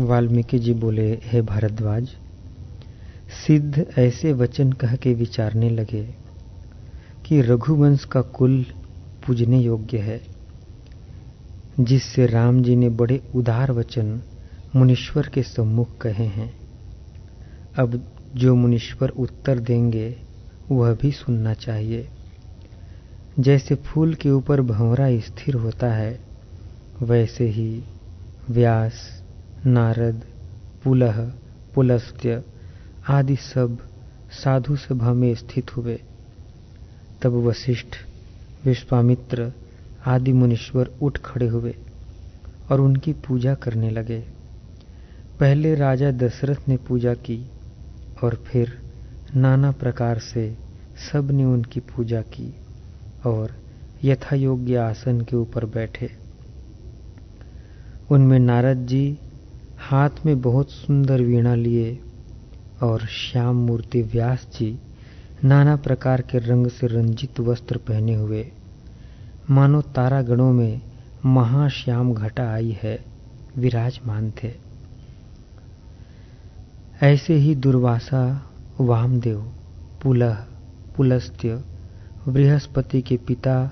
वाल्मीकि जी बोले, हे भारद्वाज, सिद्ध ऐसे वचन कह के विचारने लगे कि रघुवंश का कुल पूजने योग्य है, जिससे राम जी ने बड़े उदार वचन मुनीश्वर के सम्मुख कहे हैं। अब जो मुनीश्वर उत्तर देंगे, वह भी सुनना चाहिए। जैसे फूल के ऊपर भंवरा स्थिर होता है, वैसे ही व्यास नारद, पुलह, पुलस्त्य आदि सब साधु सभा में स्थित हुए। तब वशिष्ठ, विश्वामित्र आदि मुनीश्वर उठ खड़े हुए और उनकी पूजा करने लगे। पहले राजा दशरथ ने पूजा की और फिर नाना प्रकार से सबने उनकी पूजा की और यथा योग्य आसन के ऊपर बैठे। उनमें नारद जी हाथ में बहुत सुंदर वीणा लिए और श्याम मूर्ति व्यास जी नाना प्रकार के रंग से रंजित वस्त्र पहने हुए, मानो तारागणों में महाश्याम घटा आई है, विराजमान थे। ऐसे ही दुर्वासा, वामदेव, पुलह, पुलस्त्य, बृहस्पति के पिता,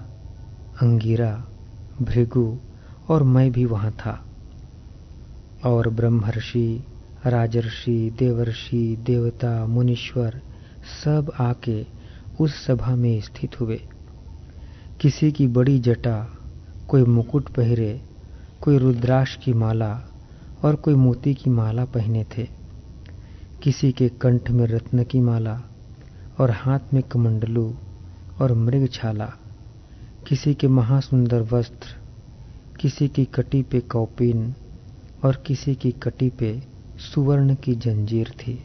अंगिरा, भृगु और मैं भी वहाँ था। और ब्रह्मर्षि, राजर्षि, देवर्षि, देवता, मुनीश्वर सब आके उस सभा में स्थित हुए। किसी की बड़ी जटा, कोई मुकुट पहरे, कोई रुद्राक्ष की माला और कोई मोती की माला पहने थे। किसी के कंठ में रत्न की माला और हाथ में कमंडलू और मृग छाला। किसी के महासुंदर वस्त्र, किसी की कटी पे कौपिन और किसी की कटी पे सुवर्ण की जंजीर थी।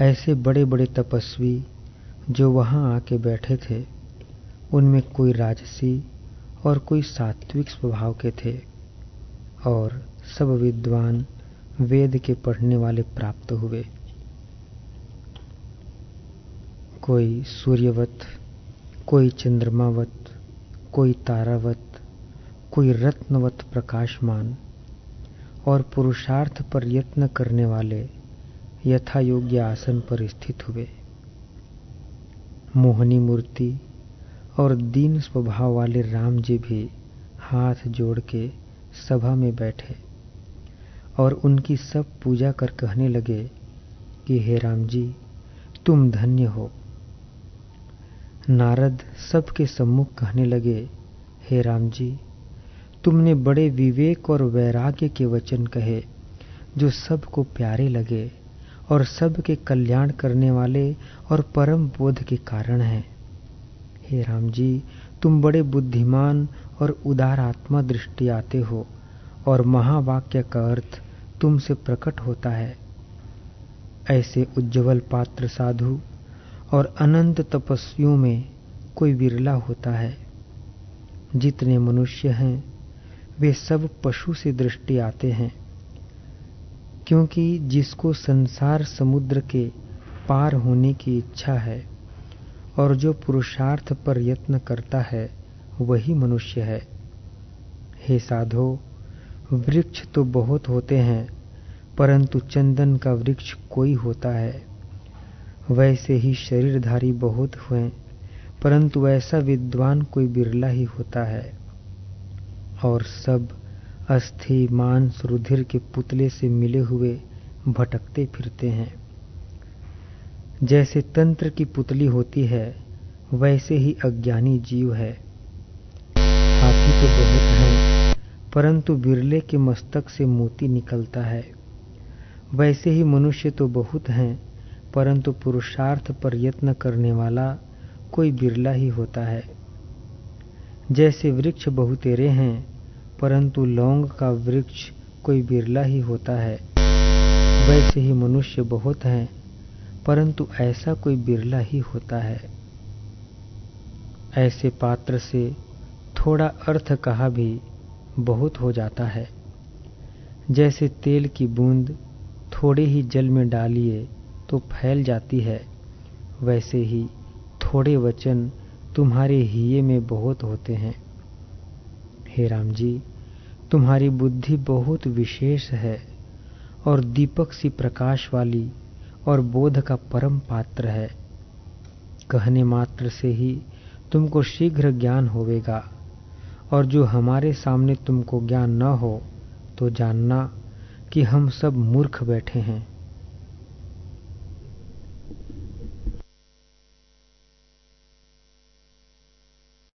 ऐसे बड़े बड़े तपस्वी जो वहाँ आके बैठे थे, उनमें कोई राजसी और कोई सात्विक स्वभाव के थे और सब विद्वान वेद के पढ़ने वाले प्राप्त हुए। कोई सूर्यवत, कोई चंद्रमावत, कोई तारावत कोई रत्नवत प्रकाशमान और पुरुषार्थ पर यत्न करने वाले यथा योग्य आसन पर स्थित हुए। मोहनी मूर्ति और दीन स्वभाव वाले राम जी भी हाथ जोड़ के सभा में बैठे और उनकी सब पूजा कर कहने लगे कि, हे राम जी तुम धन्य हो। नारद सबके सम्मुख कहने लगे, हे राम जी तुमने बड़े विवेक और वैराग्य के वचन कहे, जो सबको प्यारे लगे और सबके कल्याण करने वाले और परम बोध के कारण हैं। हे राम जी तुम बड़े बुद्धिमान और उदार आत्मा दृष्टि आते हो और महावाक्य का अर्थ तुमसे प्रकट होता है। ऐसे उज्जवल पात्र साधु और अनंत तपस्वियों में कोई विरला होता है। जितने मनुष्य हैं वे सब पशु से दृष्टि आते हैं, क्योंकि जिसको संसार समुद्र के पार होने की इच्छा है और जो पुरुषार्थ पर यत्न करता है, वही मनुष्य है। हे साधो, वृक्ष तो बहुत होते हैं, परंतु चंदन का वृक्ष कोई होता है। वैसे ही शरीरधारी बहुत हुए, परंतु ऐसा विद्वान कोई बिरला ही होता है। और सब अस्थि, मांस, रुधिर के पुतले से मिले हुए भटकते फिरते हैं। जैसे तंत्र की पुतली होती है, वैसे ही अज्ञानी जीव है। हाथी तो बहुत हैं, परंतु बिरले के मस्तक से मोती निकलता है। वैसे ही मनुष्य तो बहुत हैं, परंतु पुरुषार्थ पर यत्न करने वाला कोई बिरला ही होता है। जैसे वृक्ष बहुतेरे हैं, परंतु लौंग का वृक्ष कोई बिरला ही होता है। वैसे ही मनुष्य बहुत हैं, परंतु ऐसा कोई बिरला ही होता है। ऐसे पात्र से थोड़ा अर्थ कहा भी बहुत हो जाता है। जैसे तेल की बूंद थोड़े ही जल में डालिए तो फैल जाती है, वैसे ही थोड़े वचन तुम्हारे हिये में बहुत होते हैं। हे राम जी तुम्हारी बुद्धि बहुत विशेष है और दीपक सी प्रकाश वाली और बोध का परम पात्र है। कहने मात्र से ही तुमको शीघ्र ज्ञान होवेगा और जो हमारे सामने तुमको ज्ञान न हो तो जानना कि हम सब मूर्ख बैठे हैं।